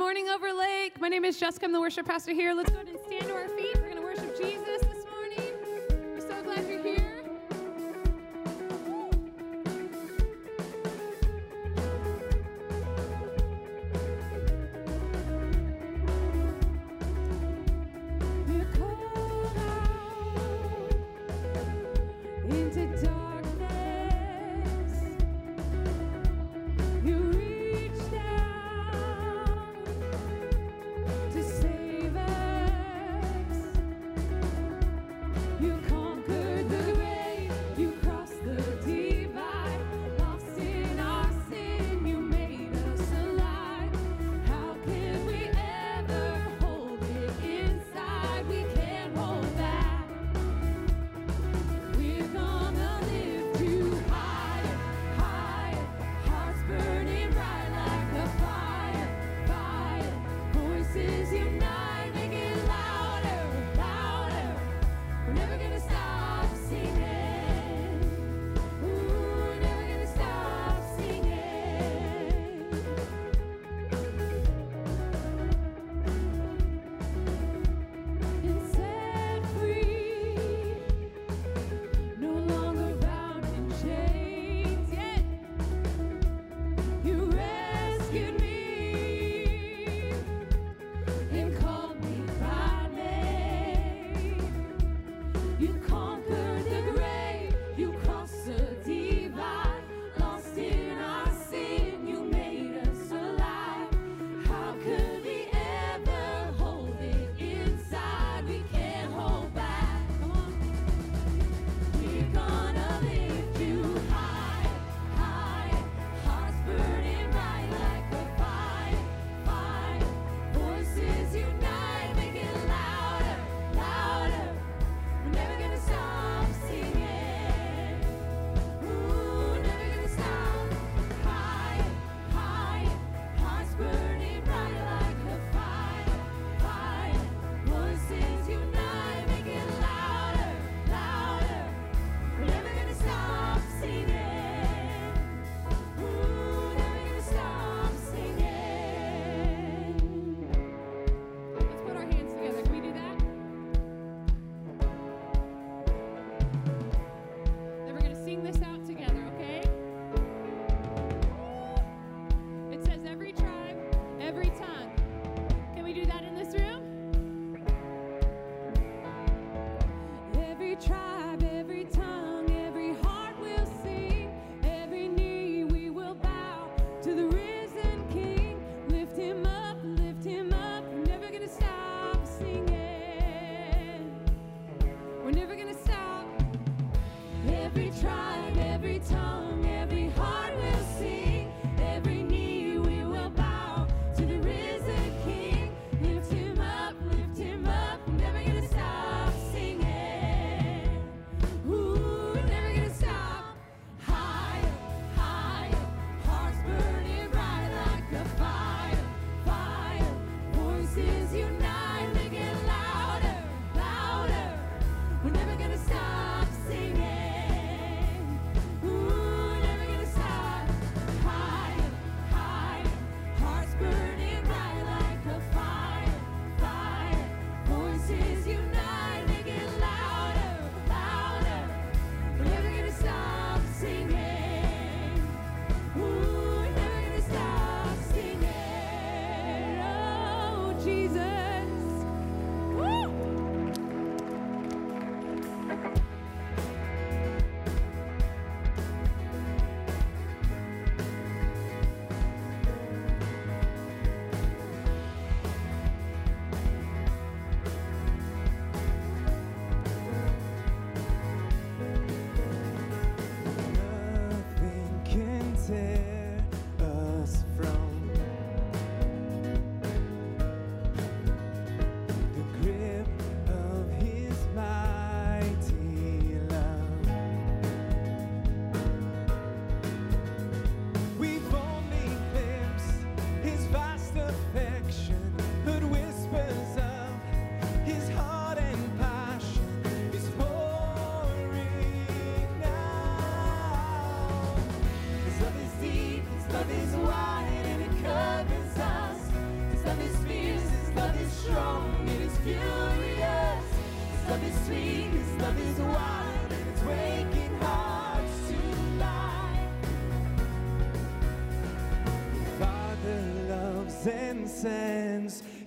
Morning, Overlake. My name is Jessica. I'm the worship pastor here. Let's go ahead and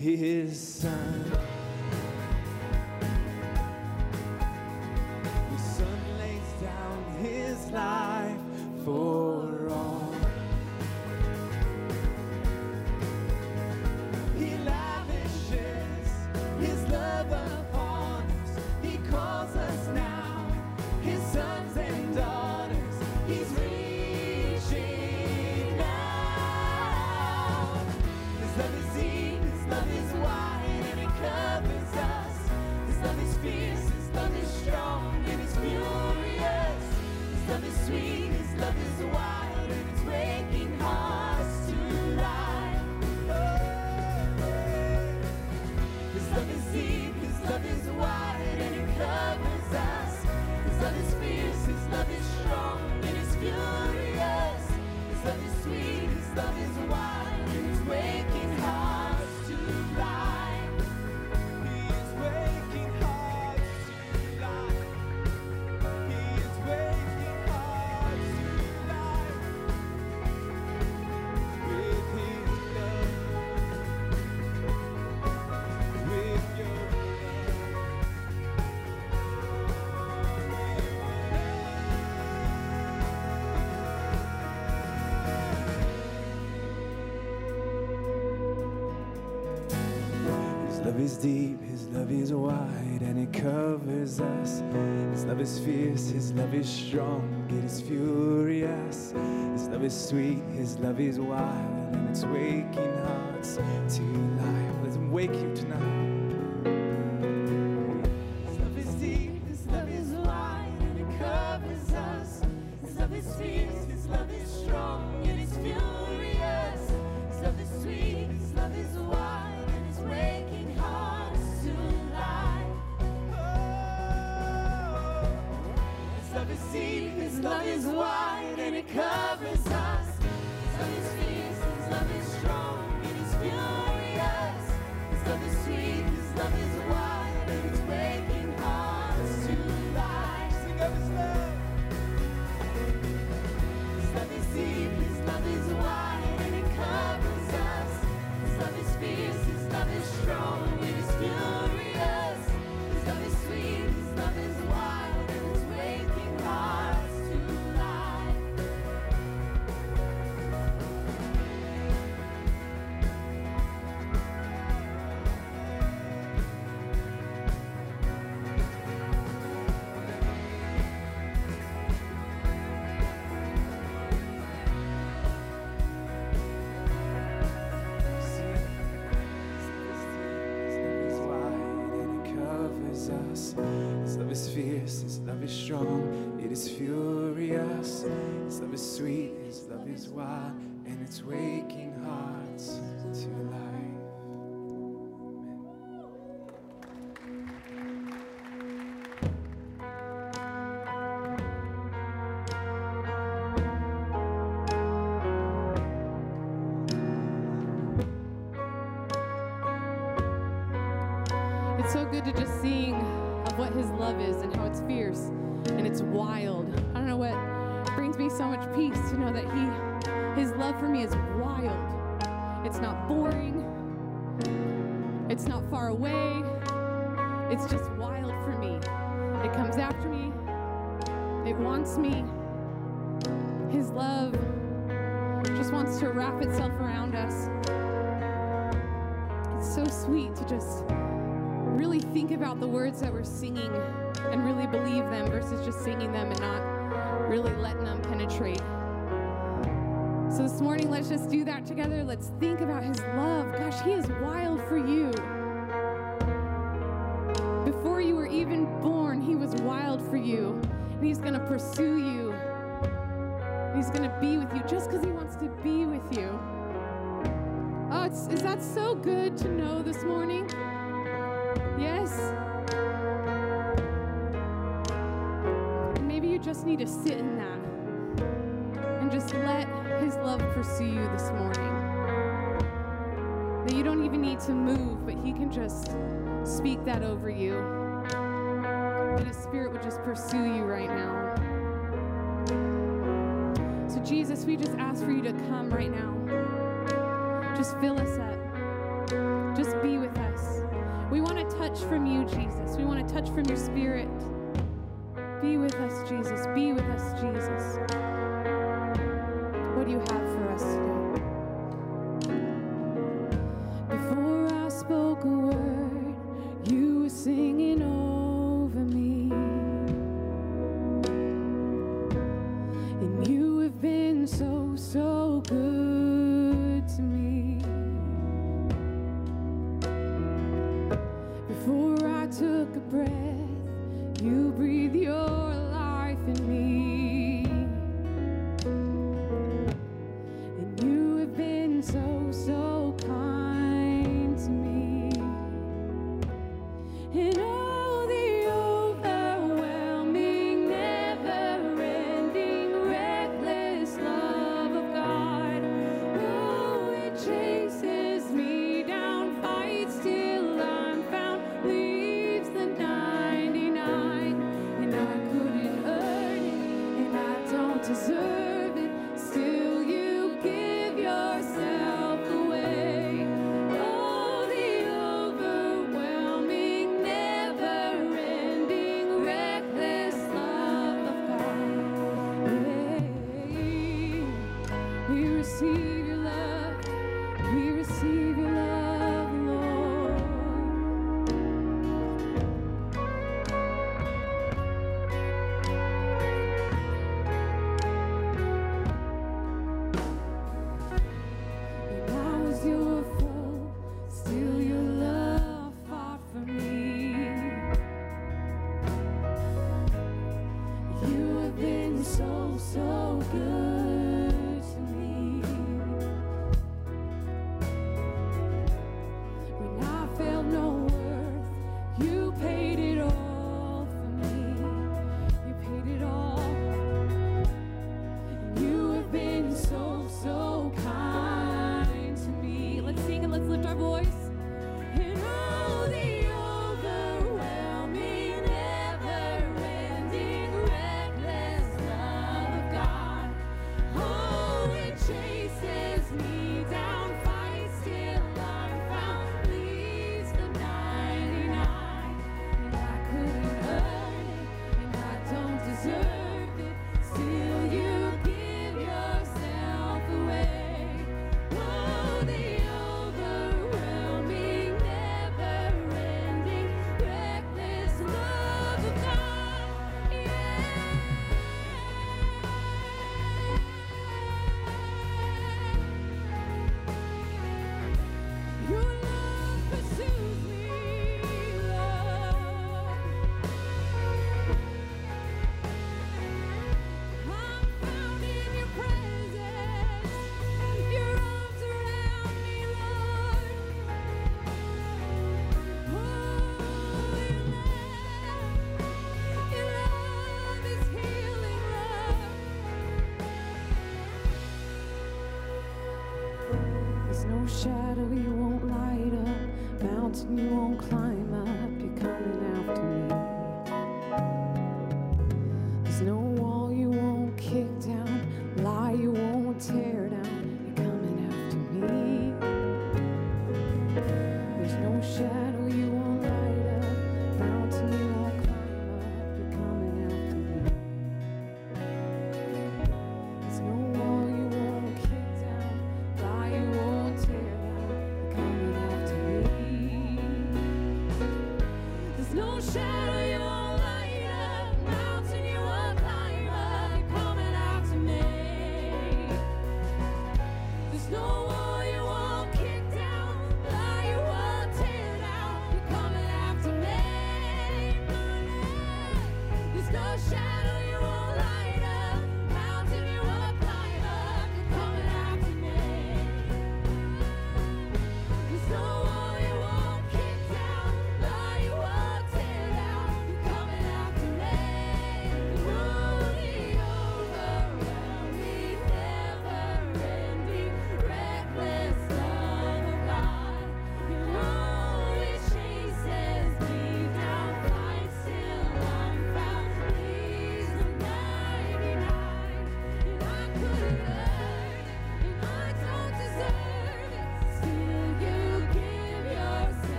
He is deep, His love is wide, and it covers us. His love is fierce, His love is strong, it is furious. His love is sweet, His love is wild, and it's waking hearts to life. Let Him wake you tonight. His love is strong, it is furious. His love is sweet, His love is wild, and it's waking hearts to life.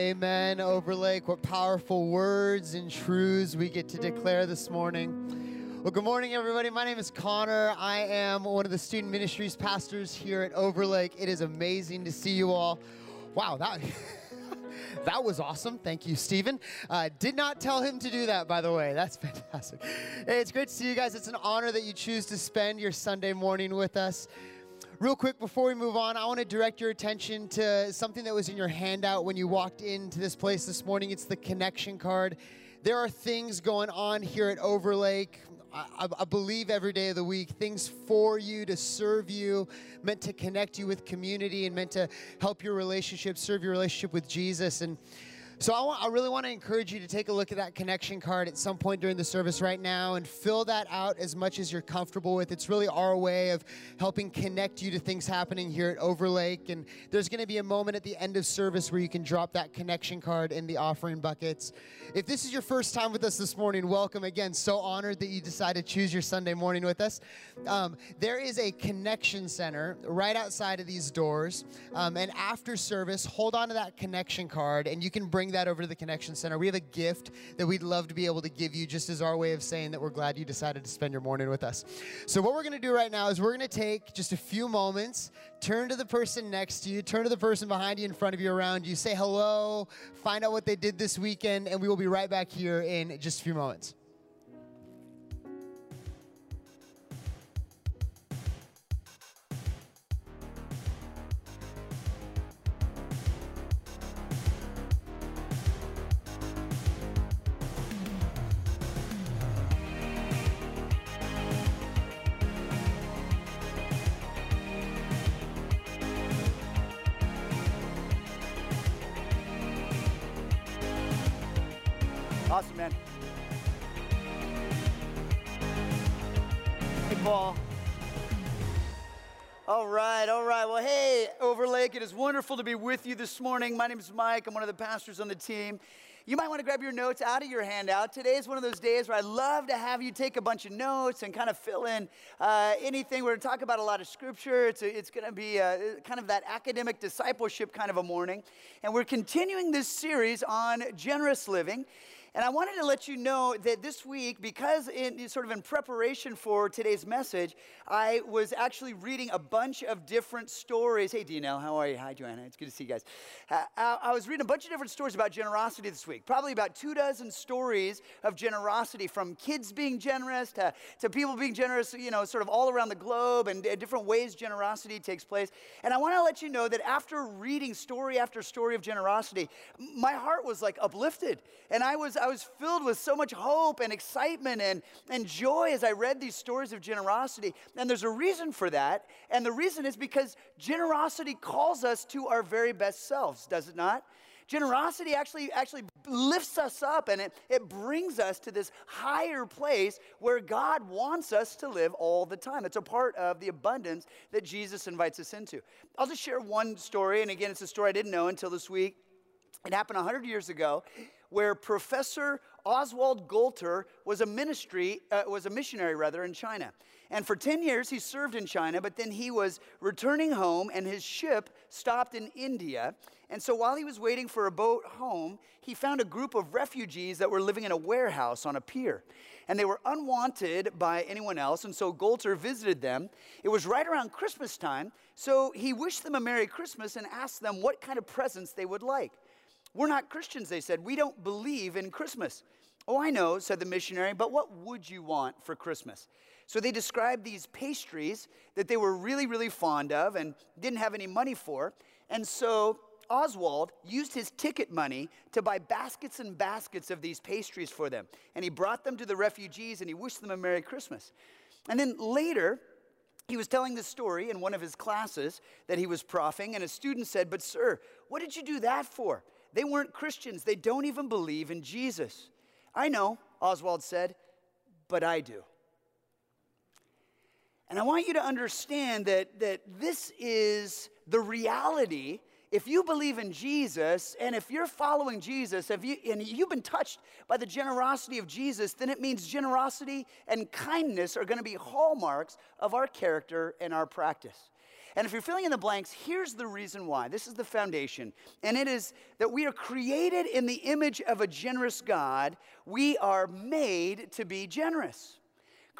Overlake. What powerful words and truths we get to declare this morning. Well, good morning, everybody. My name is Connor. I am one of the student ministries pastors here at Overlake. It is amazing to see you all. Wow, that. that was awesome. Thank you, Stephen. Uh, did not tell him to do that, by the way. That's fantastic. Hey, it's great to see you guys. It's an honor that you choose to spend your Sunday morning with us. Real quick, before we move on, I want to direct your attention to something that was in your handout when you walked into this place this morning. It's the connection card. There are things going on here at Overlake. I, I, believe every day of the week, things for you to serve you, meant to connect you with community and meant to help your relationship, serve your relationship with Jesus. And so I, want, I really want to encourage you to take a look at that connection card at some point during the service right now and fill that out as much as you're comfortable with. It's really our way of helping connect you to things happening here at Overlake. And there's going to be a moment at the end of service where you can drop that connection card in the offering buckets. If this is your first time with us this morning, welcome again. So honored that you decided to choose your Sunday morning with us. Um, there is a connection center right outside of these doors. Um, and after service, hold on to that connection card and you can bring bring that over to the Connection Center. We have a gift that we'd love to be able to give you just as our way of saying that we're glad you decided to spend your morning with us. So, what we're going to do right now is we're going to take just a few moments, turn to the person next to you, turn to the person behind you, in front of you, around you, say hello, find out what they did this weekend, and we will be right back here in just a few moments. Hey, Overlake, it is wonderful to be with you this morning. My name is Mike. I'm one of the pastors on the team. You might want to grab your notes out of your handout. Today is one of those days where I love to have you take a bunch of notes and kind of fill in uh, anything. We're going to talk about a lot of scripture. It's, a, it's going to be a, kind of that academic discipleship kind of a morning. And we're continuing this series on generous living. And I wanted to let you know that this week, because in sort of in preparation for today's message, I was actually reading a bunch of different stories. Hey, Dino, how are you? Hi, Joanna. It's good to see you guys. Uh, I was reading a bunch of different stories about generosity this week. Probably about two dozen stories of generosity, from kids being generous to, to people being generous, you know, sort of all around the globe and different ways generosity takes place. And I want to let you know that after reading story after story of generosity, my heart was like uplifted, and I was I was filled with so much hope and excitement and, and joy as I read these stories of generosity. And there's a reason for that. And the reason is because generosity calls us to our very best selves, does it not? Generosity actually, actually lifts us up and it, it brings us to this higher place where God wants us to live all the time. It's a part of the abundance that Jesus invites us into. I'll just share one story, and again, it's a story I didn't know until this week. It happened 100 years ago where Professor Oswald Goulter was a ministry, uh, was a missionary rather in China. And for 10 years he served in China, but then he was returning home and his ship stopped in India. And so while he was waiting for a boat home, he found a group of refugees that were living in a warehouse on a pier. And they were unwanted by anyone else, and so Goulter visited them. It was right around Christmas time, so he wished them a Merry Christmas and asked them what kind of presents they would like. We're not Christians, they said. We don't believe in Christmas. Oh, I know, said the missionary, but what would you want for Christmas? So they described these pastries that they were really, really fond of and didn't have any money for. And so Oswald used his ticket money to buy baskets and baskets of these pastries for them. And he brought them to the refugees and he wished them a Merry Christmas. And then later, he was telling this story in one of his classes that he was proffing, and a student said, But, sir, what did you do that for? They weren't Christians. They don't even believe in Jesus. I know, Oswald said, but I do. And I want you to understand that, that this is the reality. If you believe in Jesus and if you're following Jesus if you, and you've been touched by the generosity of Jesus, then it means generosity and kindness are going to be hallmarks of our character and our practice. And if you're filling in the blanks, here's the reason why. This is the foundation. And it is that we are created in the image of a generous God. We are made to be generous.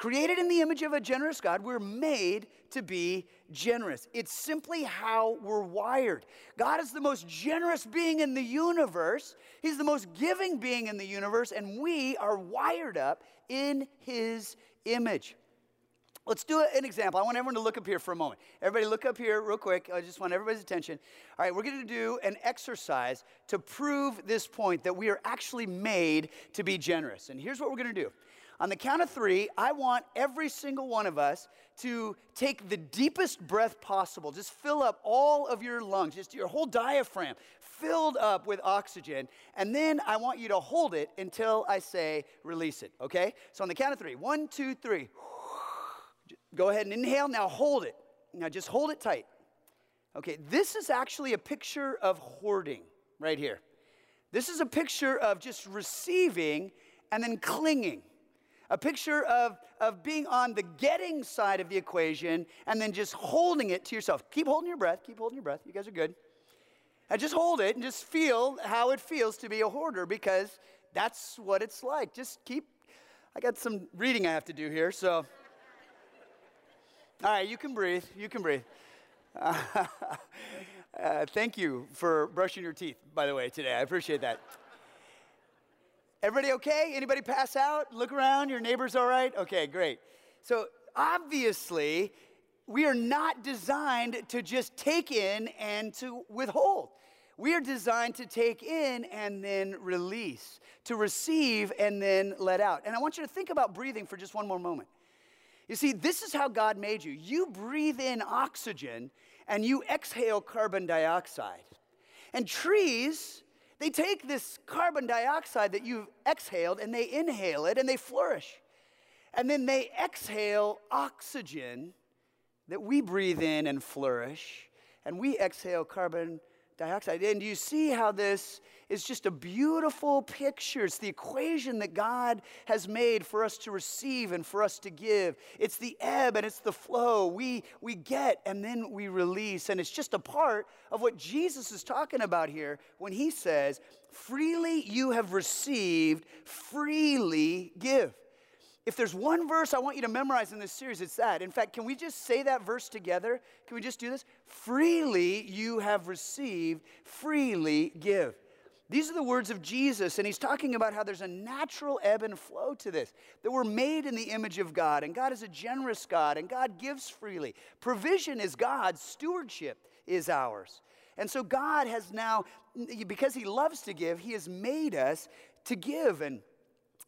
Created in the image of a generous God, we're made to be generous. It's simply how we're wired. God is the most generous being in the universe, He's the most giving being in the universe, and we are wired up in His image. Let's do an example. I want everyone to look up here for a moment. Everybody, look up here real quick. I just want everybody's attention. All right, we're going to do an exercise to prove this point that we are actually made to be generous. And here's what we're going to do. On the count of three, I want every single one of us to take the deepest breath possible. Just fill up all of your lungs, just your whole diaphragm filled up with oxygen. And then I want you to hold it until I say release it, okay? So on the count of three, one, two, three. Go ahead and inhale. Now hold it. Now just hold it tight. Okay, this is actually a picture of hoarding right here. This is a picture of just receiving and then clinging. A picture of, of being on the getting side of the equation and then just holding it to yourself. Keep holding your breath. Keep holding your breath. You guys are good. And just hold it and just feel how it feels to be a hoarder because that's what it's like. Just keep, I got some reading I have to do here, so. All right, you can breathe. You can breathe. Uh, uh, thank you for brushing your teeth, by the way, today. I appreciate that. Everybody okay? Anybody pass out? Look around. Your neighbor's all right? Okay, great. So, obviously, we are not designed to just take in and to withhold. We are designed to take in and then release, to receive and then let out. And I want you to think about breathing for just one more moment. You see, this is how God made you. You breathe in oxygen and you exhale carbon dioxide. And trees, they take this carbon dioxide that you've exhaled and they inhale it and they flourish. And then they exhale oxygen that we breathe in and flourish. And we exhale carbon dioxide. And you see how this is just a beautiful picture? It's the equation that God has made for us to receive and for us to give. It's the ebb and it's the flow. We, we get and then we release. And it's just a part of what Jesus is talking about here when he says, Freely you have received, freely give. If there's one verse I want you to memorize in this series, it's that. In fact, can we just say that verse together? Can we just do this? Freely you have received, freely give. These are the words of Jesus, and he's talking about how there's a natural ebb and flow to this. That we're made in the image of God, and God is a generous God, and God gives freely. Provision is God's, stewardship is ours. And so God has now, because he loves to give, he has made us to give. And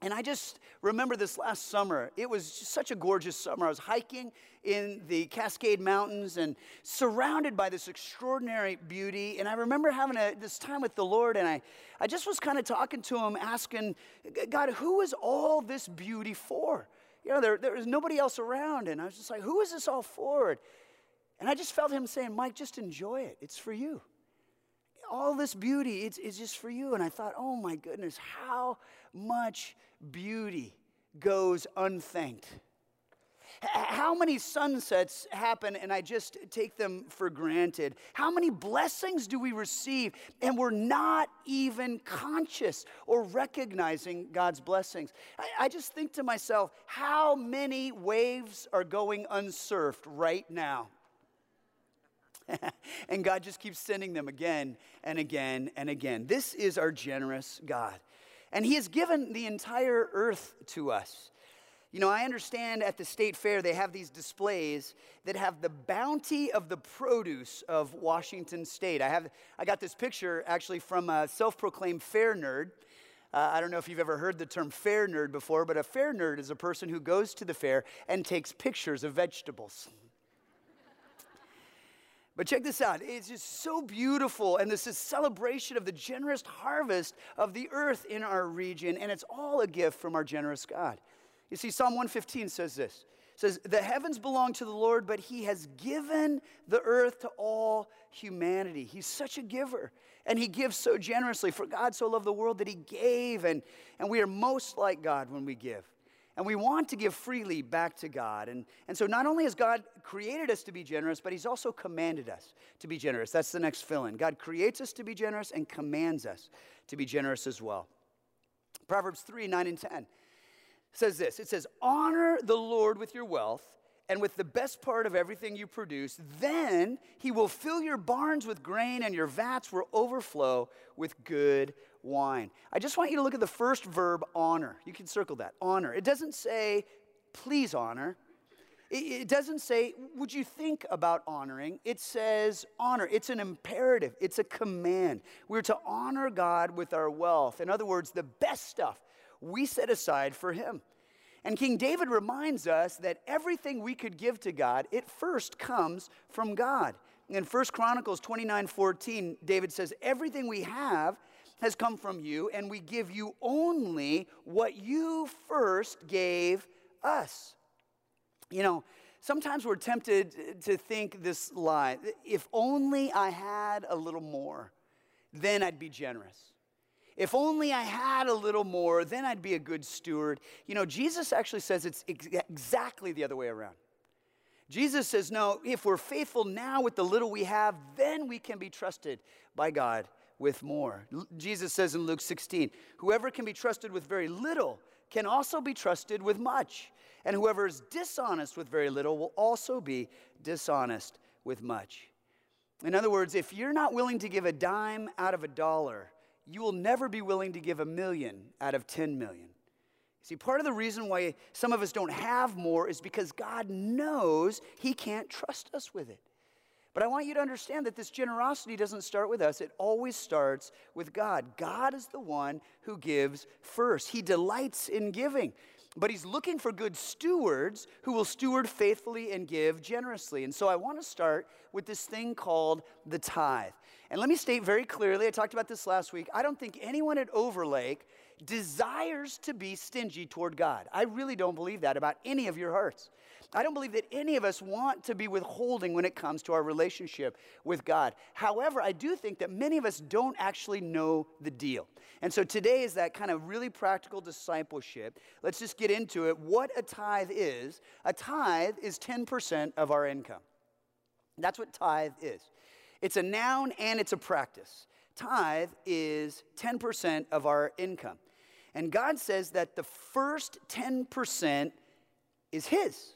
and I just remember this last summer. It was such a gorgeous summer. I was hiking in the Cascade Mountains and surrounded by this extraordinary beauty. And I remember having a, this time with the Lord, and I, I just was kind of talking to him, asking, God, who is all this beauty for? You know, there, there was nobody else around. And I was just like, who is this all for? And I just felt him saying, Mike, just enjoy it. It's for you. All this beauty, it's, it's just for you. And I thought, oh my goodness, how much beauty goes unthanked. How many sunsets happen and I just take them for granted? How many blessings do we receive and we're not even conscious or recognizing God's blessings? I, I just think to myself, how many waves are going unsurfed right now? and God just keeps sending them again and again and again. This is our generous God. And He has given the entire earth to us. You know, I understand at the state fair they have these displays that have the bounty of the produce of Washington state. I, have, I got this picture actually from a self proclaimed fair nerd. Uh, I don't know if you've ever heard the term fair nerd before, but a fair nerd is a person who goes to the fair and takes pictures of vegetables. But check this out. It's just so beautiful. And this is celebration of the generous harvest of the earth in our region. And it's all a gift from our generous God. You see, Psalm 115 says this. Says, The heavens belong to the Lord, but he has given the earth to all humanity. He's such a giver. And he gives so generously. For God so loved the world that he gave. And, and we are most like God when we give. And we want to give freely back to God. And, and so not only has God created us to be generous, but He's also commanded us to be generous. That's the next fill in. God creates us to be generous and commands us to be generous as well. Proverbs 3 9 and 10 says this it says, Honor the Lord with your wealth and with the best part of everything you produce, then he will fill your barns with grain and your vats will overflow with good wine. I just want you to look at the first verb, honor. You can circle that, honor. It doesn't say, please honor. It, doesn't say, would you think about honoring? It says, honor. It's an imperative, it's a command. We're to honor God with our wealth. In other words, the best stuff we set aside for Him. And King David reminds us that everything we could give to God, it first comes from God. In 1 Chronicles 29 14, David says, Everything we have has come from you, and we give you only what you first gave us. You know, sometimes we're tempted to think this lie if only I had a little more, then I'd be generous. If only I had a little more, then I'd be a good steward. You know, Jesus actually says it's ex- exactly the other way around. Jesus says, no, if we're faithful now with the little we have, then we can be trusted by God with more. L- Jesus says in Luke 16, whoever can be trusted with very little can also be trusted with much. And whoever is dishonest with very little will also be dishonest with much. In other words, if you're not willing to give a dime out of a dollar, you will never be willing to give a million out of 10 million. See, part of the reason why some of us don't have more is because God knows He can't trust us with it. But I want you to understand that this generosity doesn't start with us, it always starts with God. God is the one who gives first, He delights in giving. But he's looking for good stewards who will steward faithfully and give generously. And so I want to start with this thing called the tithe. And let me state very clearly I talked about this last week. I don't think anyone at Overlake desires to be stingy toward God. I really don't believe that about any of your hearts. I don't believe that any of us want to be withholding when it comes to our relationship with God. However, I do think that many of us don't actually know the deal. And so today is that kind of really practical discipleship. Let's just get into it. What a tithe is a tithe is 10% of our income. That's what tithe is. It's a noun and it's a practice. Tithe is 10% of our income. And God says that the first 10% is His.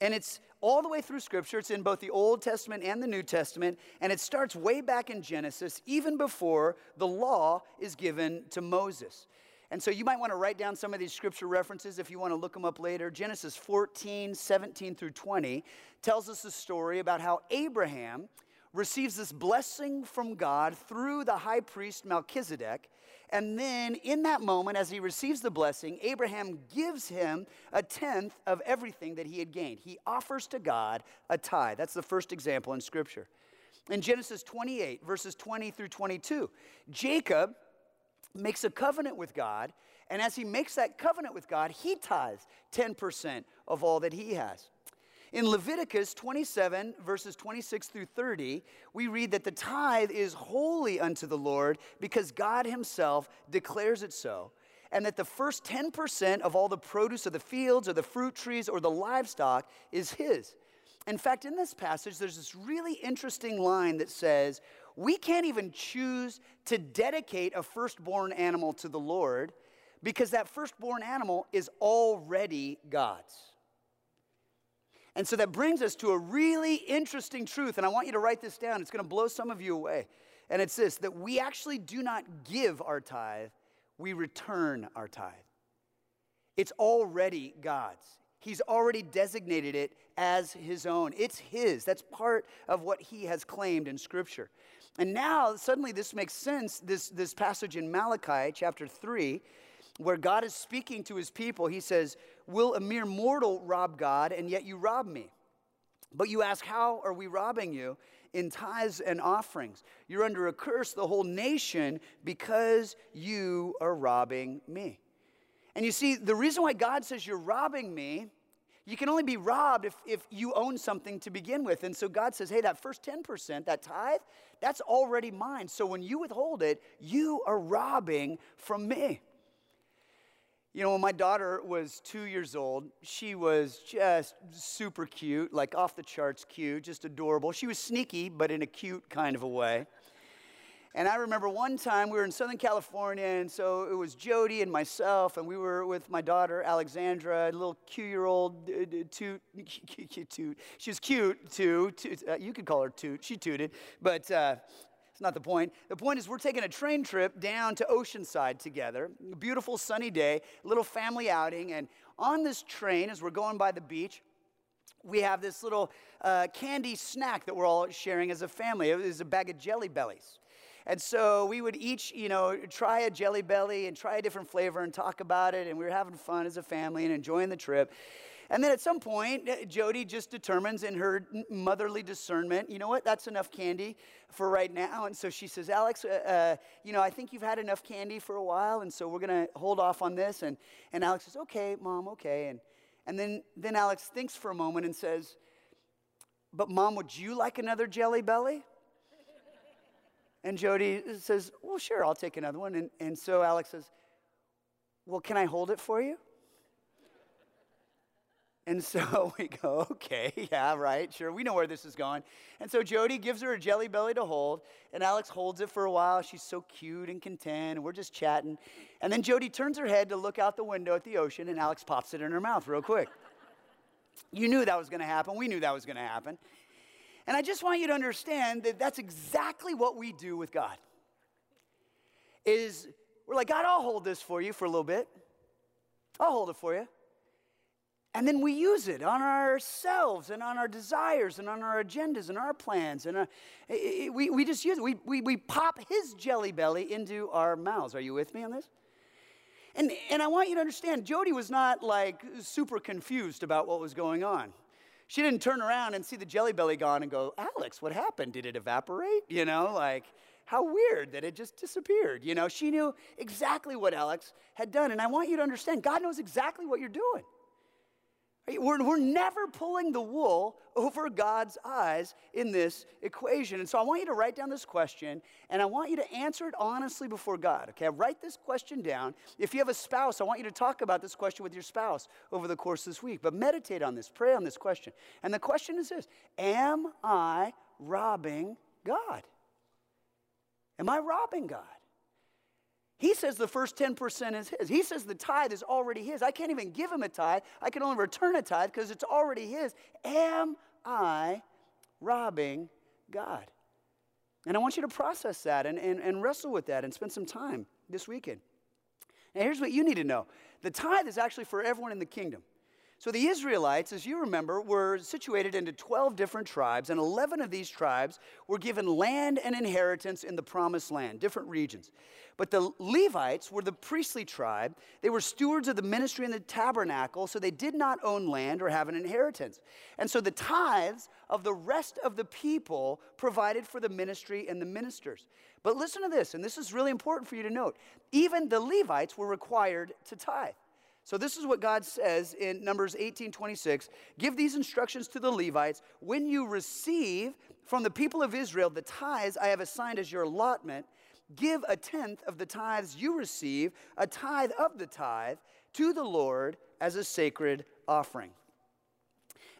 And it's all the way through Scripture. It's in both the Old Testament and the New Testament. And it starts way back in Genesis, even before the law is given to Moses. And so you might want to write down some of these scripture references if you want to look them up later. Genesis 14, 17 through 20 tells us a story about how Abraham receives this blessing from God through the high priest Melchizedek. And then, in that moment, as he receives the blessing, Abraham gives him a tenth of everything that he had gained. He offers to God a tithe. That's the first example in Scripture. In Genesis 28, verses 20 through 22, Jacob makes a covenant with God. And as he makes that covenant with God, he tithes 10% of all that he has. In Leviticus 27, verses 26 through 30, we read that the tithe is holy unto the Lord because God Himself declares it so. And that the first 10% of all the produce of the fields or the fruit trees or the livestock is His. In fact, in this passage, there's this really interesting line that says, We can't even choose to dedicate a firstborn animal to the Lord because that firstborn animal is already God's. And so that brings us to a really interesting truth, and I want you to write this down. It's going to blow some of you away. And it's this that we actually do not give our tithe, we return our tithe. It's already God's. He's already designated it as his own. It's his. That's part of what he has claimed in Scripture. And now, suddenly, this makes sense. This, this passage in Malachi chapter 3 where God is speaking to his people, he says, Will a mere mortal rob God, and yet you rob me? But you ask, How are we robbing you? In tithes and offerings. You're under a curse, the whole nation, because you are robbing me. And you see, the reason why God says you're robbing me, you can only be robbed if, if you own something to begin with. And so God says, hey, that first 10%, that tithe, that's already mine. So when you withhold it, you are robbing from me. You know, when my daughter was two years old, she was just super cute, like off the charts cute, just adorable. She was sneaky, but in a cute kind of a way. And I remember one time we were in Southern California, and so it was Jody and myself, and we were with my daughter Alexandra, a little cute-year-old uh, toot, toot. She was cute too. Toot, uh, you could call her toot. She tooted, but uh, it's not the point. The point is, we're taking a train trip down to Oceanside together. Beautiful sunny day, little family outing. And on this train, as we're going by the beach, we have this little uh, candy snack that we're all sharing as a family. It was a bag of Jelly Bellies. And so we would each, you know, try a Jelly Belly and try a different flavor and talk about it. And we were having fun as a family and enjoying the trip. And then at some point, uh, Jody just determines in her motherly discernment, you know what, that's enough candy for right now. And so she says, Alex, uh, uh, you know, I think you've had enough candy for a while, and so we're going to hold off on this. And, and Alex says, okay, mom, okay. And, and then, then Alex thinks for a moment and says, but mom, would you like another Jelly Belly? And Jody says, well, sure, I'll take another one. And, and so Alex says, well, can I hold it for you? And so we go, okay, yeah, right, sure, we know where this is going. And so Jody gives her a jelly belly to hold, and Alex holds it for a while. She's so cute and content, and we're just chatting. And then Jody turns her head to look out the window at the ocean, and Alex pops it in her mouth real quick. you knew that was to happen. We knew that was to happen. And I just want you to understand that that's exactly what we do with God. Is we're like, God, I'll hold this for you for a little bit. I'll hold it for you. And then we use it on ourselves and on our desires and on our agendas and our plans. And our, uh, we, we just use it. We, we, we pop his jelly belly into our mouths. Are you with me on this? And, and I want you to understand, Jody was not like super confused about what was going on. She didn't turn around and see the jelly belly gone and go, Alex, what happened? Did it evaporate? You know, like, how weird that it just disappeared. You know, she knew exactly what Alex had done. And I want you to understand, God knows exactly what you're doing. We're, we're never pulling the wool over God's eyes in this equation. And so I want you to write down this question and I want you to answer it honestly before God. Okay, write this question down. If you have a spouse, I want you to talk about this question with your spouse over the course of this week. But meditate on this, pray on this question. And the question is this Am I robbing God? Am I robbing God? He says the first 10% is his. He says the tithe is already his. I can't even give him a tithe. I can only return a tithe because it's already his. Am I robbing God? And I want you to process that and, and, and wrestle with that and spend some time this weekend. Now, here's what you need to know the tithe is actually for everyone in the kingdom. So the Israelites, as you remember, were situated into 12 different tribes, and 11 of these tribes were given land and inheritance in the promised land, different regions. But the Levites were the priestly tribe. They were stewards of the ministry in the tabernacle, so they did not own land or have an inheritance. And so the tithes of the rest of the people provided for the ministry and the ministers. But listen to this, and this is really important for you to note. Even the Levites were required to tithe. So this is what God says in Numbers 18 26. Give these instructions to the Levites. When you receive from the people of Israel the tithes I have assigned as your allotment, give a tenth of the tithes you receive, a tithe of the tithe, to the Lord as a sacred offering.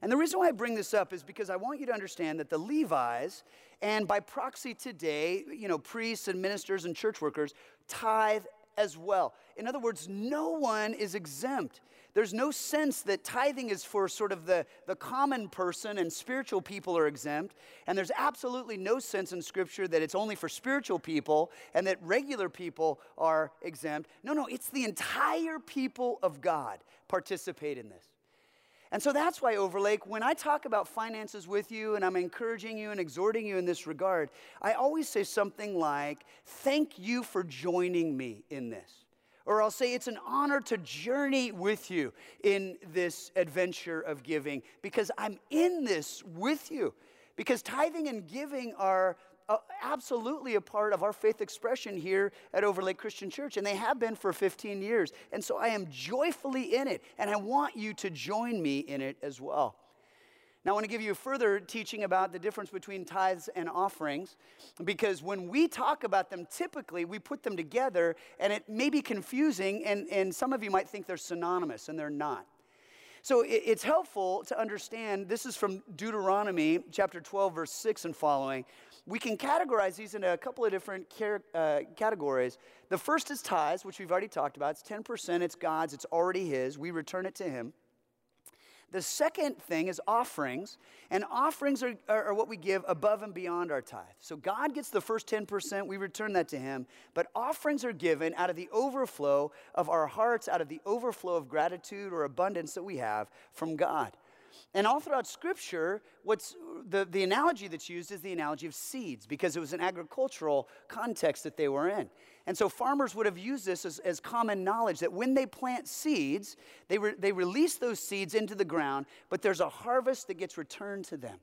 And the reason why I bring this up is because I want you to understand that the Levites, and by proxy today, you know, priests and ministers and church workers, tithe as well. In other words, no one is exempt. There's no sense that tithing is for sort of the, the common person and spiritual people are exempt. And there's absolutely no sense in Scripture that it's only for spiritual people and that regular people are exempt. No, no, it's the entire people of God participate in this. And so that's why, Overlake, when I talk about finances with you and I'm encouraging you and exhorting you in this regard, I always say something like, Thank you for joining me in this. Or I'll say, It's an honor to journey with you in this adventure of giving because I'm in this with you. Because tithing and giving are absolutely a part of our faith expression here at Overlake Christian Church, and they have been for 15 years. And so I am joyfully in it, and I want you to join me in it as well. Now, I want to give you further teaching about the difference between tithes and offerings, because when we talk about them, typically we put them together and it may be confusing, and, and some of you might think they're synonymous, and they're not. So it's helpful to understand this is from Deuteronomy chapter 12, verse 6 and following. We can categorize these into a couple of different uh, categories. The first is tithes, which we've already talked about. It's 10%, it's God's, it's already His. We return it to Him. The second thing is offerings, and offerings are, are, are, what we give above and beyond our tithe. So God gets the first 10%, we return that to Him, but offerings are given out of the overflow of our hearts, out of the overflow of gratitude or abundance that we have from God. And all throughout Scripture, what's the, the analogy that's used is the analogy of seeds because it was an agricultural context that they were in. And so farmers would have used this as, as common knowledge that when they plant seeds, they, re, they release those seeds into the ground, but there's a harvest that gets returned to them.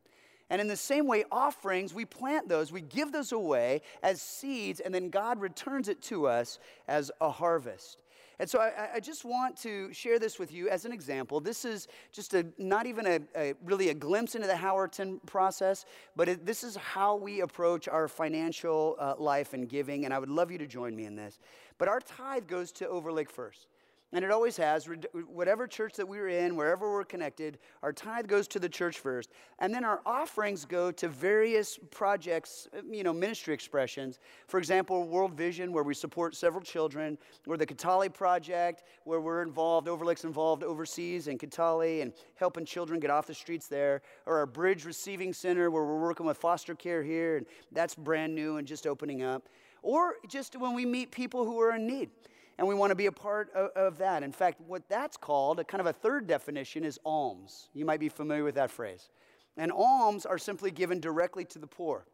And in the same way, offerings, we plant those, we give those away as seeds, and then God returns it to us as a harvest. And so I, I, just want to share this with you as an example. This is just a not even a, a really a glimpse into the Howerton process, but it, this is how we approach our financial uh, life and giving. And I would love you to join me in this. But our tithe goes to Overlake first. And it always has. Whatever church that we're in, wherever we're connected, our tithe goes to the church first. And then our offerings go to various projects, you know, ministry expressions. For example, World Vision, where we support several children, or the Katali Project, where we're involved, Overlake's involved overseas in Katali and helping children get off the streets there. Or our Bridge Receiving Center, where we're working with foster care here, and that's brand new and just opening up. Or just when we meet people who are in need and we want to be a part of, of, that. In fact, what that's called, a kind of a third definition, is alms. You might be familiar with that phrase. And alms are simply given directly to the poor.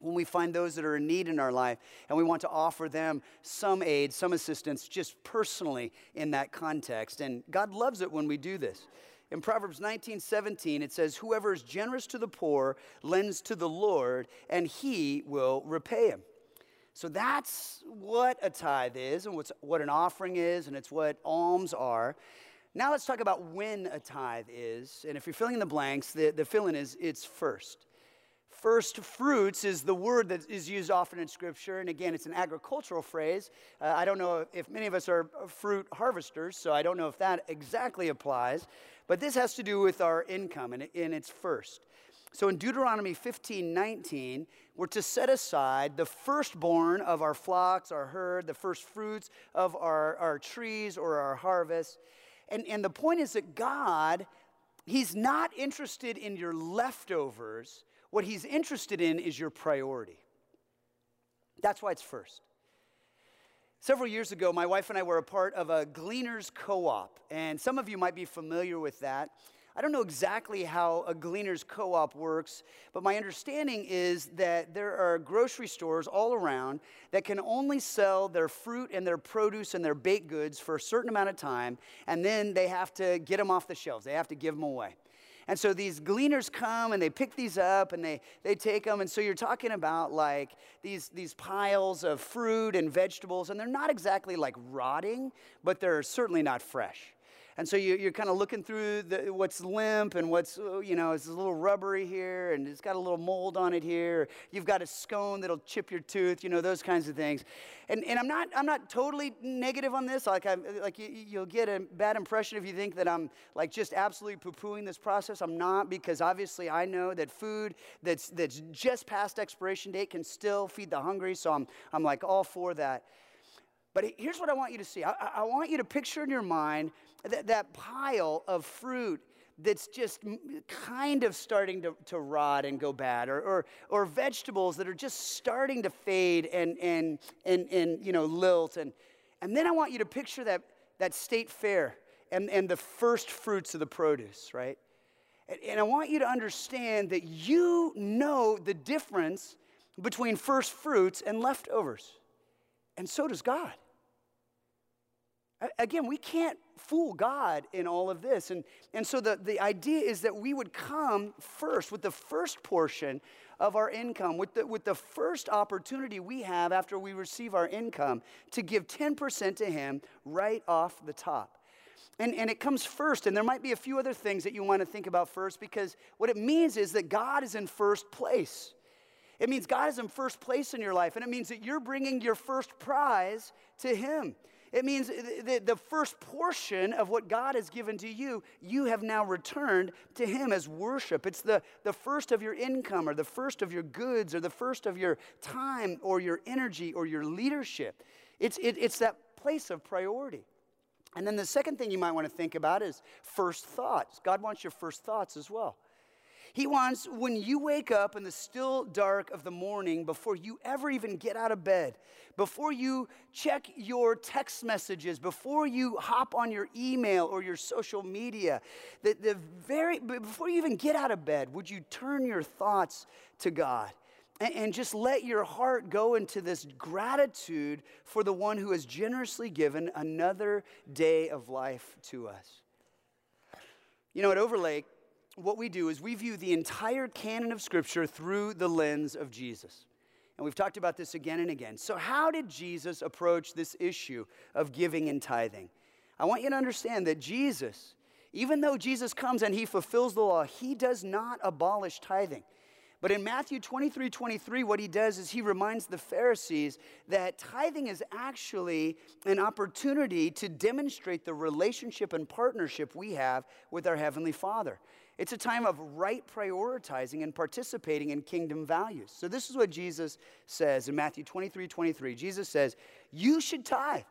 When we find those that are in need in our life and we want to offer them some aid, some assistance, just personally in that context. And God loves it when we do this. In Proverbs 19 17, it says, Whoever is generous to the poor lends to the Lord, and he will repay him. So that's what a tithe is and what's, what an offering is, and it's what alms are. Now let's talk about when a tithe is. And if you're filling in the blanks, the, the fill in is it's first. First fruits is the word that is used often in Scripture. And again, it's an agricultural phrase. Uh, I don't know if many of us are fruit harvesters, so I don't know if that exactly applies. But this has to do with our income, and, and it's first. So in Deuteronomy 15 19, we're to set aside the firstborn of our flocks, our herd, the first fruits of our, our trees or our harvest. And, and the point is that God, He's not interested in your leftovers. What He's interested in is your priority. That's why it's first. Several years ago, my wife and I were a part of a gleaners co op, and some of you might be familiar with that. I don't know exactly how a gleaner's co op works, but my understanding is that there are grocery stores all around that can only sell their fruit and their produce and their baked goods for a certain amount of time, and then they have to get them off the shelves. They have to give them away. And so these gleaners come and they pick these up and they, they take them. And so you're talking about like these, these piles of fruit and vegetables, and they're not exactly like rotting, but they're certainly not fresh. And so you, are kind of looking through the, what's limp and what's, uh, you know, it's a little rubbery here and it's got a little mold on it here. You've got a scone that'll chip your tooth, you know, those kinds of things. And, and I'm, not, I'm not totally negative on this. Like, I'm, like you, you'll get a bad impression if you think that I'm like just absolutely poo pooing this process. I'm not because obviously I know that food that's, that's just past expiration date can still feed the hungry. So I'm, I'm like all for that. But here's what I want you to see I, I want you to picture in your mind that, that pile of fruit that's just kind of starting to, to rot and go bad, or, or, or vegetables that are just starting to fade and, and, and, and you know, lilt. And, and then I want you to picture that, that state fair and, and the first fruits of the produce, right? And, and I want you to understand that you know the difference between first fruits and leftovers. And so does God. Again, we can't fool God in all of this. And, and so the, the idea is that we would come first with the first portion of our income, with the, with the first opportunity we have after we receive our income to give 10% to Him right off the top. And, and it comes first, and there might be a few other things that you want to think about first because what it means is that God is in first place. It means God is in first place in your life, and it means that you're bringing your first prize to Him. It means that the first portion of what God has given to you, you have now returned to Him as worship. It's the, the first of your income, or the first of your goods, or the first of your time, or your energy, or your leadership. It's, it, it's that place of priority. And then the second thing you might want to think about is first thoughts. God wants your first thoughts as well. He wants when you wake up in the still dark of the morning, before you ever even get out of bed, before you check your text messages, before you hop on your email or your social media, the, the very, before you even get out of bed, would you turn your thoughts to God? And just let your heart go into this gratitude for the one who has generously given another day of life to us. You know, at Overlake, what we do is we view the entire canon of Scripture through the lens of Jesus. And we've talked about this again and again. So, how did Jesus approach this issue of giving and tithing? I want you to understand that Jesus, even though Jesus comes and he fulfills the law, he does not abolish tithing. But in Matthew 23 23, what he does is he reminds the Pharisees that tithing is actually an opportunity to demonstrate the relationship and partnership we have with our Heavenly Father. It's a time of right prioritizing and participating in kingdom values. So, this is what Jesus says in Matthew 23 23. Jesus says, You should tithe.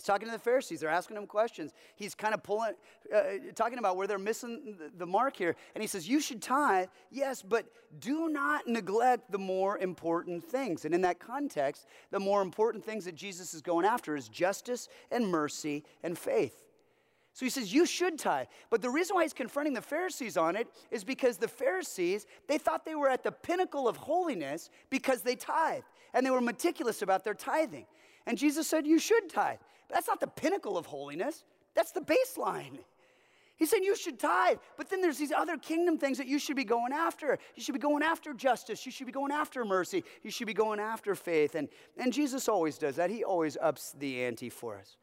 He's talking to the Pharisees. They're asking him questions. He's kind of pulling, uh, talking about where they're missing the mark here. And he says, You should tithe, yes, but do not neglect the more important things. And in that context, the more important things that Jesus is going after is justice and mercy and faith. So he says, You should tithe. But the reason why he's confronting the Pharisees on it is because the Pharisees, they thought they were at the pinnacle of holiness because they tithe and they were meticulous about their tithing. And Jesus said, You should tithe. But that's not the pinnacle of holiness, that's the baseline. He said you should tithe, but then there's these other kingdom things that you should be going after. You should be going after justice. You should be going after mercy. You should be going after faith. And, and Jesus always does that. He always ups the ante for us.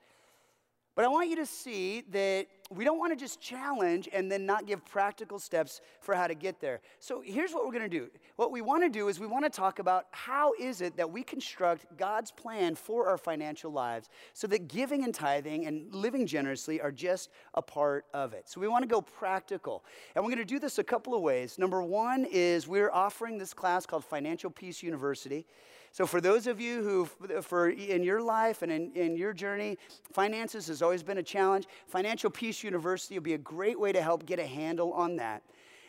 But I want you to see that we don't want to just challenge and then not give practical steps for how to get there. So here's what we're going to do. What we want to do is we want to talk about how is it that we construct God's plan for our financial lives so that giving and tithing and living generously are just a part of it. So we want to go practical. And we're going to do this a couple of ways. Number 1 is we're offering this class called Financial Peace University. So, for those of you who, for in your life and in, in your journey, finances has always been a challenge, Financial Peace University will be a great way to help get a handle on that.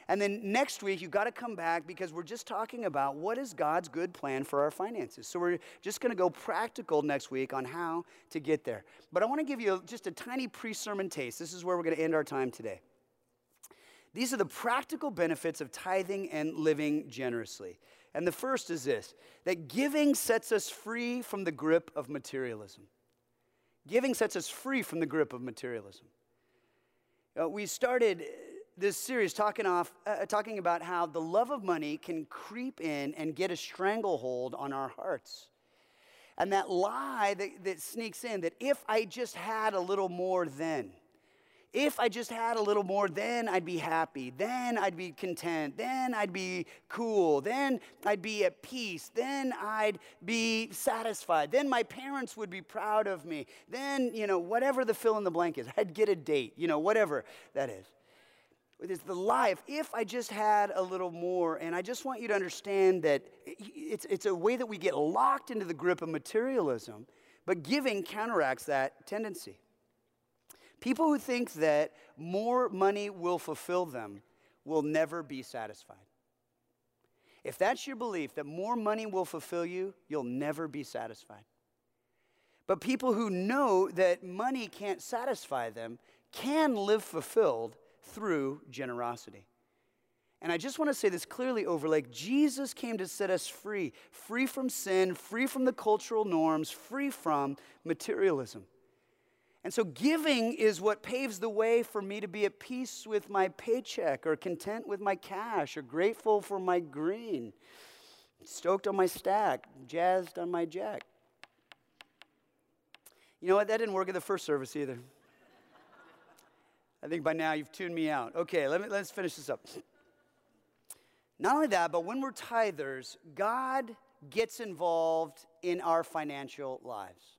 And then next week, you've got to come back because we're just talking about what is God's good plan for our finances. So we're just going to go practical next week on how to get there. But I want to give you just a tiny pre sermon taste. This is where we're going to end our time today. These are the practical benefits of tithing and living generously. And the first is this that giving sets us free from the grip of materialism. Giving sets us free from the grip of materialism. Uh, we started this series talking, off, uh, talking about how the love of money can creep in and get a stranglehold on our hearts. And that lie that, that sneaks in that if I just had a little more then, if I just had a little more, then I'd be happy. Then I'd be content. Then I'd be cool. Then I'd be at peace. Then I'd be satisfied. Then my parents would be proud of me. Then, you know, whatever the fill in the blank is, I'd get a date, you know, whatever that is. It's the life. If I just had a little more, and I just want you to understand that it's, it's a way that we get locked into the grip of materialism, but giving counteracts that tendency. People who think that more money will fulfill them will never be satisfied. If that's your belief that more money will fulfill you, you'll never be satisfied. But people who know that money can't satisfy them can live fulfilled through generosity. And I just want to say this clearly, Overlake Jesus came to set us free, free from sin, free from the cultural norms, free from materialism. And so giving is what paves the way for me to be at peace with my paycheck or content with my cash or grateful for my green, stoked on my stack, jazzed on my jack. You know what? That didn't work at the first service either. I think by now you've tuned me out. Okay, let me, let's finish this up. Not only that, but when we're tithers, God gets involved in our financial lives.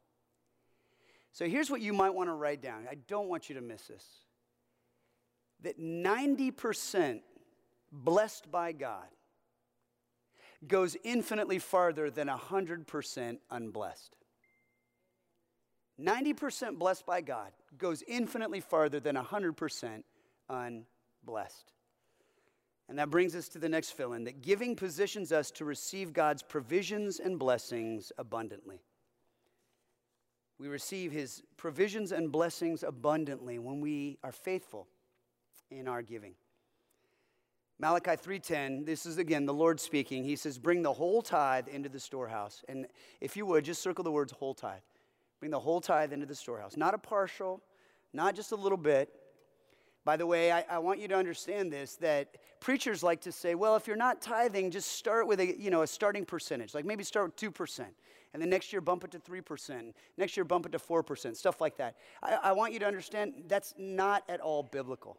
So here's what you might want to write down. I don't want you to miss this. That 90% blessed by God goes infinitely farther than 100% unblessed. 90% blessed by God goes infinitely farther than 100% unblessed. And that brings us to the next fill in that giving positions us to receive God's provisions and blessings abundantly. We receive his provisions and blessings abundantly when we are faithful in our giving. Malachi 3:10, this is again the Lord speaking. He says, "Bring the whole tithe into the storehouse." And if you would, just circle the words whole tithe. Bring the whole tithe into the storehouse. Not a partial, not just a little bit, by the way, I, I, want you to understand this that preachers like to say, well, if you're not tithing, just start with a, you know, a starting percentage. Like maybe start with 2%, and then next year bump it to 3%, next year bump it to 4%, stuff like that. I, I want you to understand that's not at all biblical.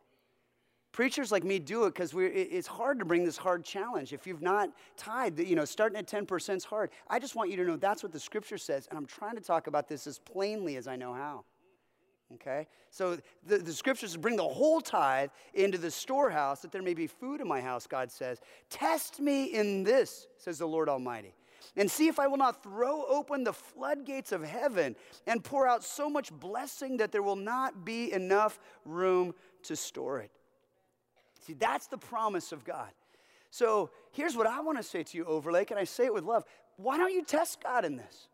Preachers like me do it because it's hard to bring this hard challenge. If you've not tithed, you know, starting at 10% is hard. I just want you to know that's what the scripture says, and I'm trying to talk about this as plainly as I know how. Okay? So the, the scriptures bring the whole tithe into the storehouse that there may be food in my house, God says. Test me in this, says the Lord Almighty, and see if I will not throw open the floodgates of heaven and pour out so much blessing that there will not be enough room to store it. See, that's the promise of God. So here's what I want to say to you, Overlake, and I say it with love. Why don't you test God in this?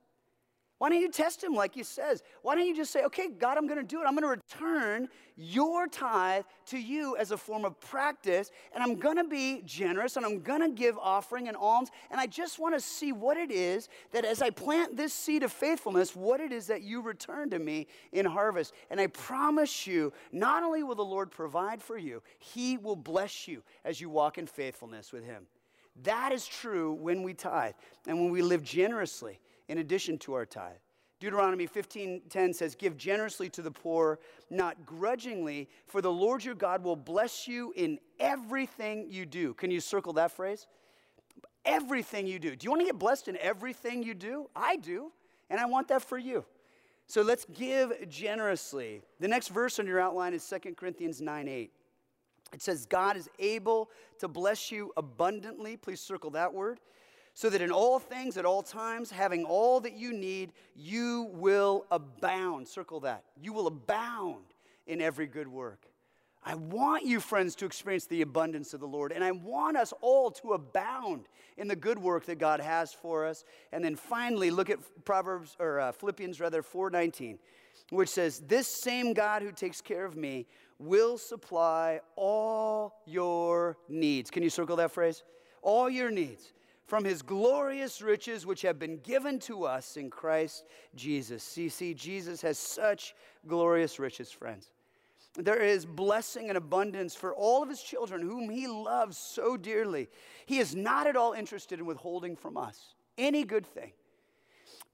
Why don't you test him like he says? Why don't you just say, okay, God, I'm going to do it. I'm going to return your tithe to you as a form of practice, and I'm going to be generous, and I'm going to give offering and alms, and I just want to see what it is that as I plant this seed of faithfulness, what it is that you return to me in harvest. And I promise you, not only will the Lord provide for you, he will bless you as you walk in faithfulness with him. That is true when we tithe and when we live generously in addition to our tithe. Deuteronomy 15:10 says, "Give generously to the poor, not grudgingly, for the Lord your God will bless you in everything you do." Can you circle that phrase? Everything you do. Do you want to get blessed in everything you do? I do, and I want that for you. So let's give generously. The next verse on your outline is 2 Corinthians 9 8. It says, God is able to bless you abundantly. Please circle that word so that in all things, at all times, having all that you need, you will abound. Circle that. You will abound in every good work. I want you, friends, to experience the abundance of the Lord, and I want us all to abound in the good work that God has for us. And then finally, look at Proverbs or uh, Philippians rather 4:19, which says, "This same God who takes care of me will supply all your needs." Can you circle that phrase? All your needs from his glorious riches which have been given to us in Christ Jesus. See, see, Jesus has such glorious riches, friends. There is blessing and abundance for all of his children whom he loves so dearly. He is not at all interested in withholding from us any good thing,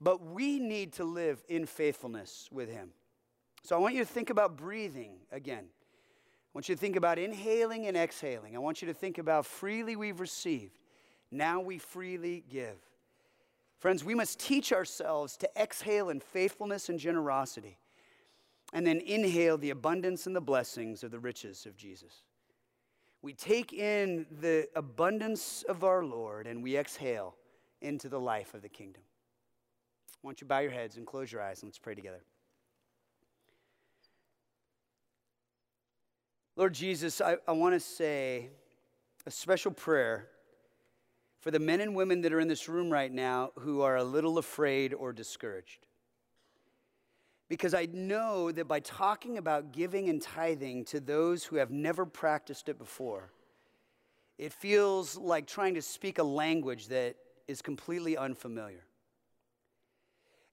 but we need to live in faithfulness with him. So I want you to think about breathing again. I want you to think about inhaling and exhaling. I want you to think about freely we've received now we freely give. Friends, we must teach ourselves to exhale in faithfulness and generosity, and then inhale the abundance and the blessings of the riches of Jesus. We take in the abundance of our Lord and we exhale into the life of the kingdom. I want you bow your heads and close your eyes and let's pray together. Lord Jesus, I, I want to say a special prayer for the men and women that are in this room right now who are a little afraid or discouraged. Because I know that by talking about giving and tithing to those who have never practiced it before, it feels like trying to speak a language that is completely unfamiliar.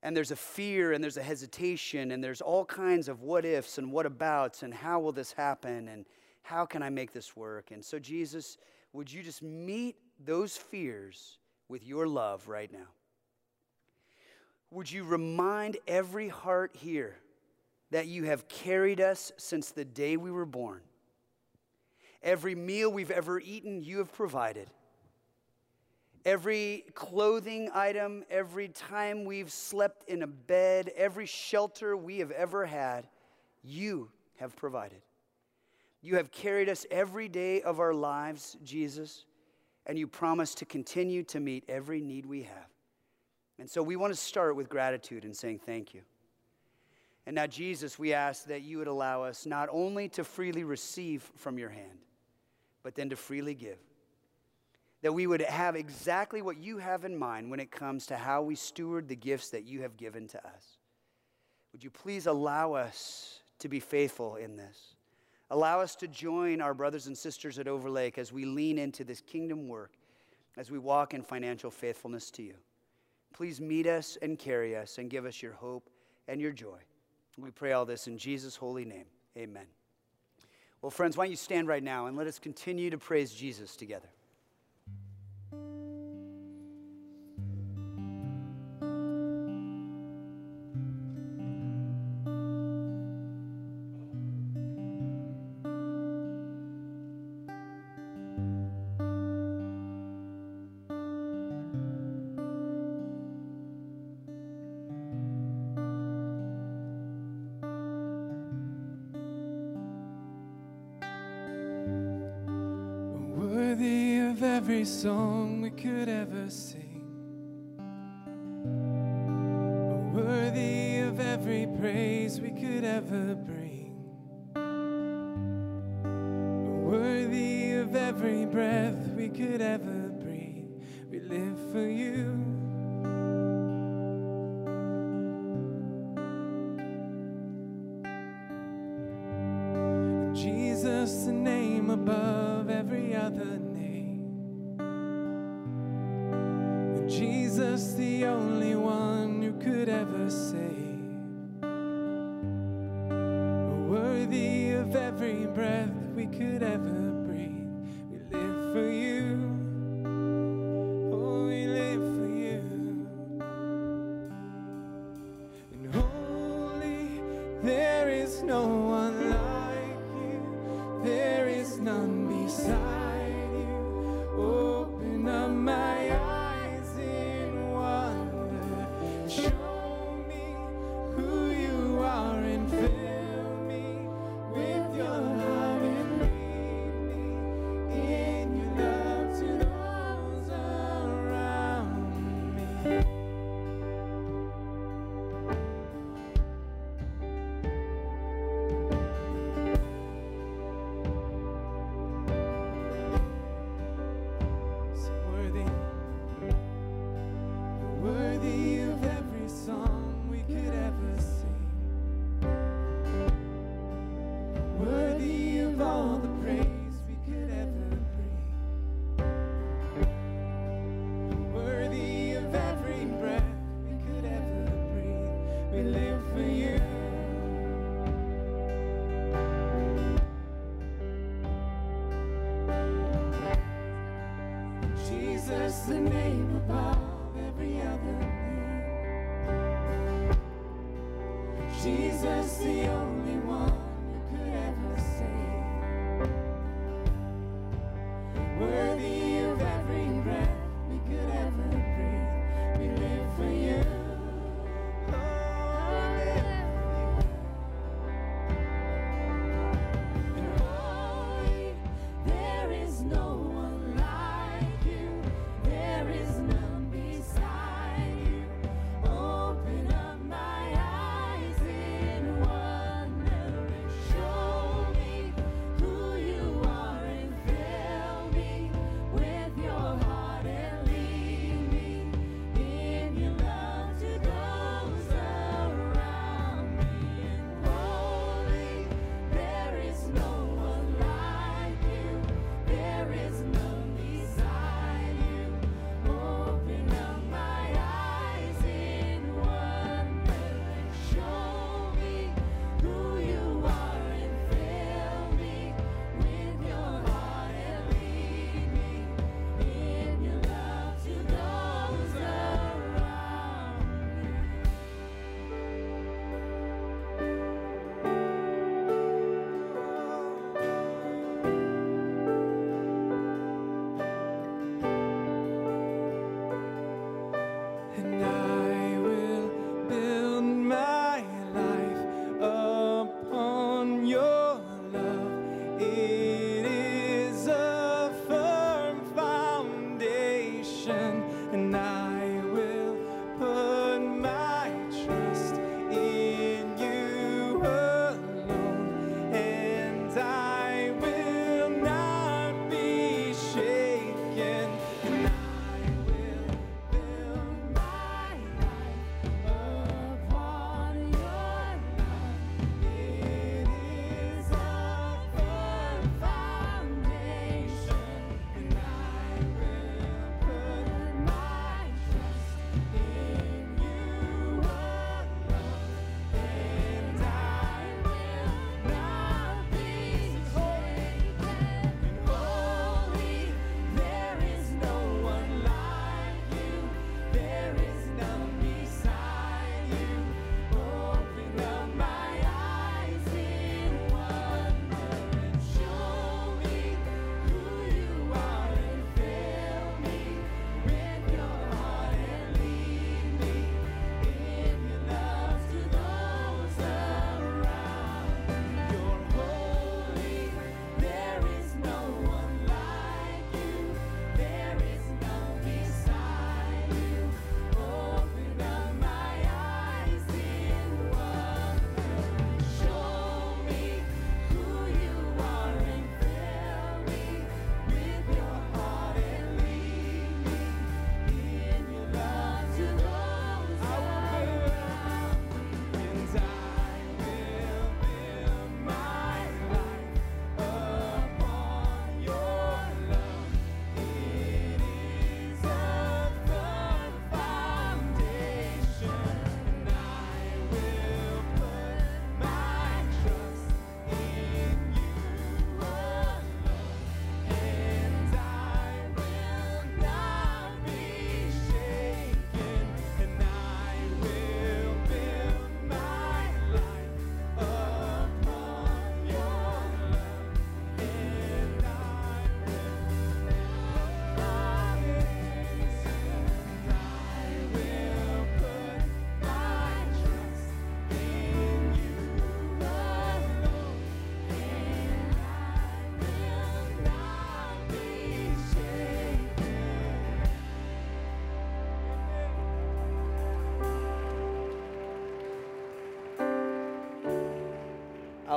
And there's a fear and there's a hesitation and there's all kinds of what ifs and what abouts and how will this happen and how can I make this work? And so, Jesus, would you just meet those fears with your love right now? Would you remind every heart here that you have carried us since the day we were born. Every meal we've ever eaten, you have provided. Every clothing item, every time we've slept in a bed, every shelter we have ever had, you have provided. You have carried us every day of our lives, Jesus, and you promise to continue to meet every need we have. And so we want to start with gratitude and saying thank you. And now, Jesus, we ask that you would allow us not only to freely receive from your hand, but then to freely give. That we would have exactly what you have in mind when it comes to how we steward the gifts that you have given to us. Would you please allow us to be faithful in this? Allow us to join our brothers and sisters at Overlake as we lean into this kingdom work, as we walk in financial faithfulness to you. Please meet us and carry us and give us your hope and your joy. We pray all this in Jesus' holy name. Amen. Well, friends, why don't you stand right now and let us continue to praise Jesus together. Of every song we could ever sing. Worthy of every praise we could ever bring.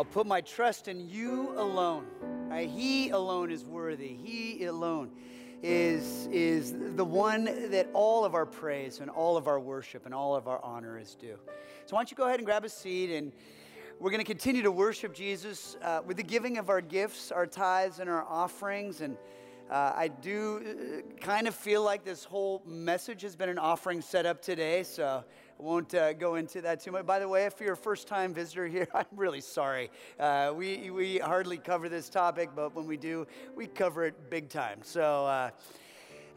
I'll put my trust in you alone. Right? He alone is worthy. He alone is, is the one that all of our praise and all of our worship and all of our honor is due. So, why don't you go ahead and grab a seat and we're going to continue to worship Jesus uh, with the giving of our gifts, our tithes, and our offerings. And uh, I do uh, kind of feel like this whole message has been an offering set up today. So won't uh, go into that too much. By the way, if you're a first time visitor here, I'm really sorry. Uh, we, we hardly cover this topic, but when we do, we cover it big time. So,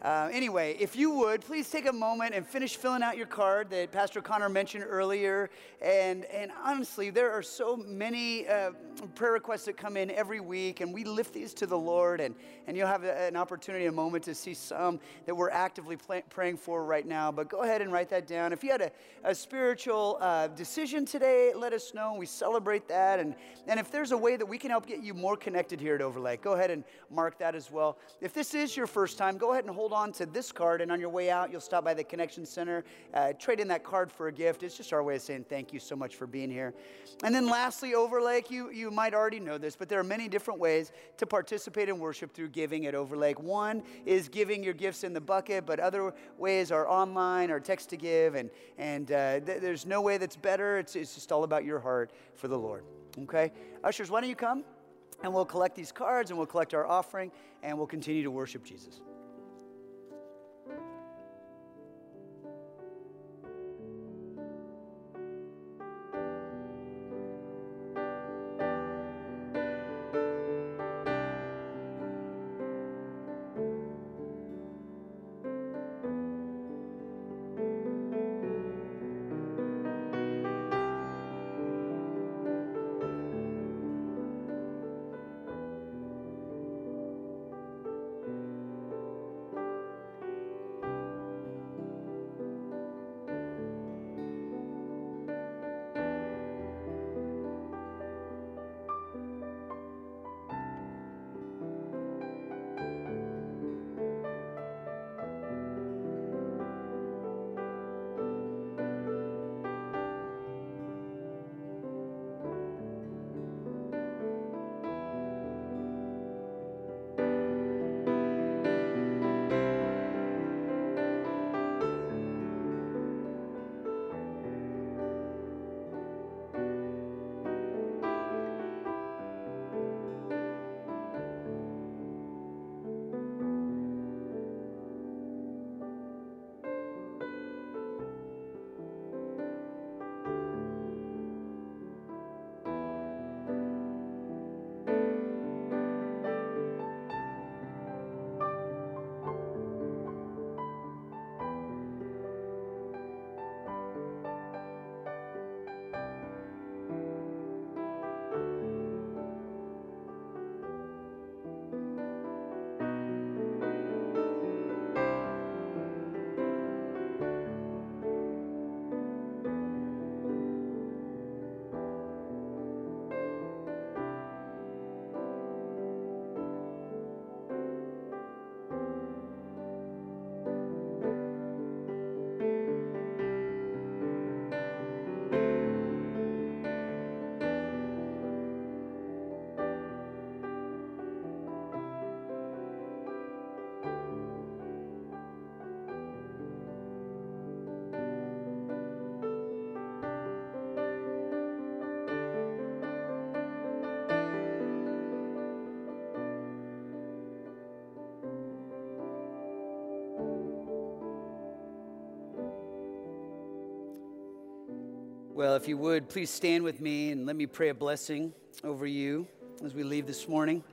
uh, anyway, if you would, please take a moment and finish filling out your card that Pastor Connor mentioned earlier. And, and honestly, there are so many uh, prayer requests that come in every week, and we lift these to the Lord. And, and you'll have a, an opportunity, a moment to see some that we're actively praying for right now. But go ahead and write that down. If you had a, a spiritual uh, decision today, let us know. We celebrate that. And, and if there's a way that we can help get you more connected here at Overlake, go ahead and mark that as well. If this is your first time, go ahead and hold hold on to this card, and on your way out, you'll stop by the Connection Center, uh, trade in that card for a gift. It's just our way of saying thank you so much for being here. And then lastly, Overlake, you, you might already know this, but there are many different ways to participate in worship through giving at Overlake. One is giving your gifts in the bucket, but other ways are online or text to give, and, and uh, th- there's no way that's better. It's, it's just all about your heart for the Lord. Okay? Ushers, why don't you come? And we'll collect these cards and we'll collect our offering and we'll continue to worship Jesus. Well, if you would, please stand with me and let me pray a blessing over you as we leave this morning.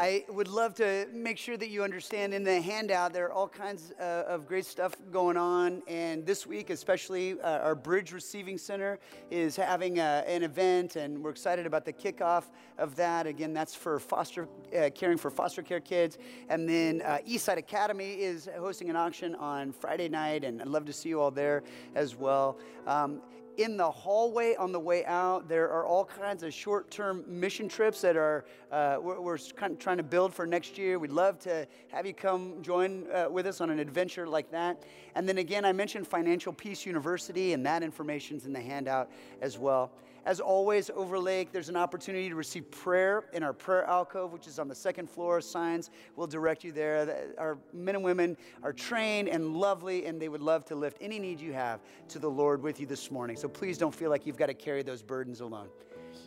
I would love to make sure that you understand in the handout there are all kinds uh, of great stuff going on. And this week, especially, uh, our Bridge Receiving Center is having uh, an event, and we're excited about the kickoff of that. Again, that's for foster uh, caring for foster care kids. And then uh, Eastside Academy is hosting an auction on Friday night, and I'd love to see you all there as well. Um, in the hallway on the way out, there are all kinds of short term mission trips that are, uh, we're, we're, kind of trying to build for next year. We'd love to have you come join uh, with us on an adventure like that. And then again, I mentioned Financial Peace University, and that information's in the handout as well. As always, Overlake, there's an opportunity to receive prayer in our prayer alcove, which is on the second floor. Signs will direct you there. Our men and women are trained and lovely, and they would love to lift any need you have to the Lord with you this morning. So please don't feel like you've got to carry those burdens alone.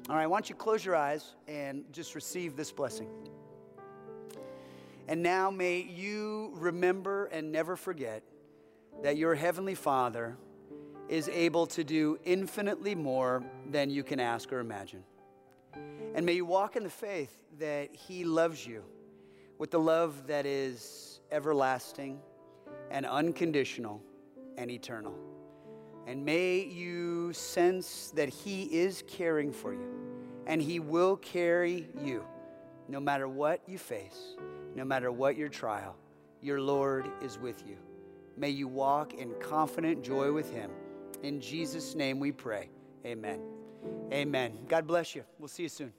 All right, why don't you close your eyes and just receive this blessing. And now may you remember and never forget that your Heavenly Father is able to do infinitely more than you can ask or imagine. And may you walk in the faith that He loves you with the love that is everlasting and unconditional and eternal. And may you sense that He is caring for you and He will carry you no matter what you face, no matter what your trial. Your Lord is with you. May you walk in confident joy with Him. In Jesus' name we pray. Amen. Amen. God bless you. We'll see you soon.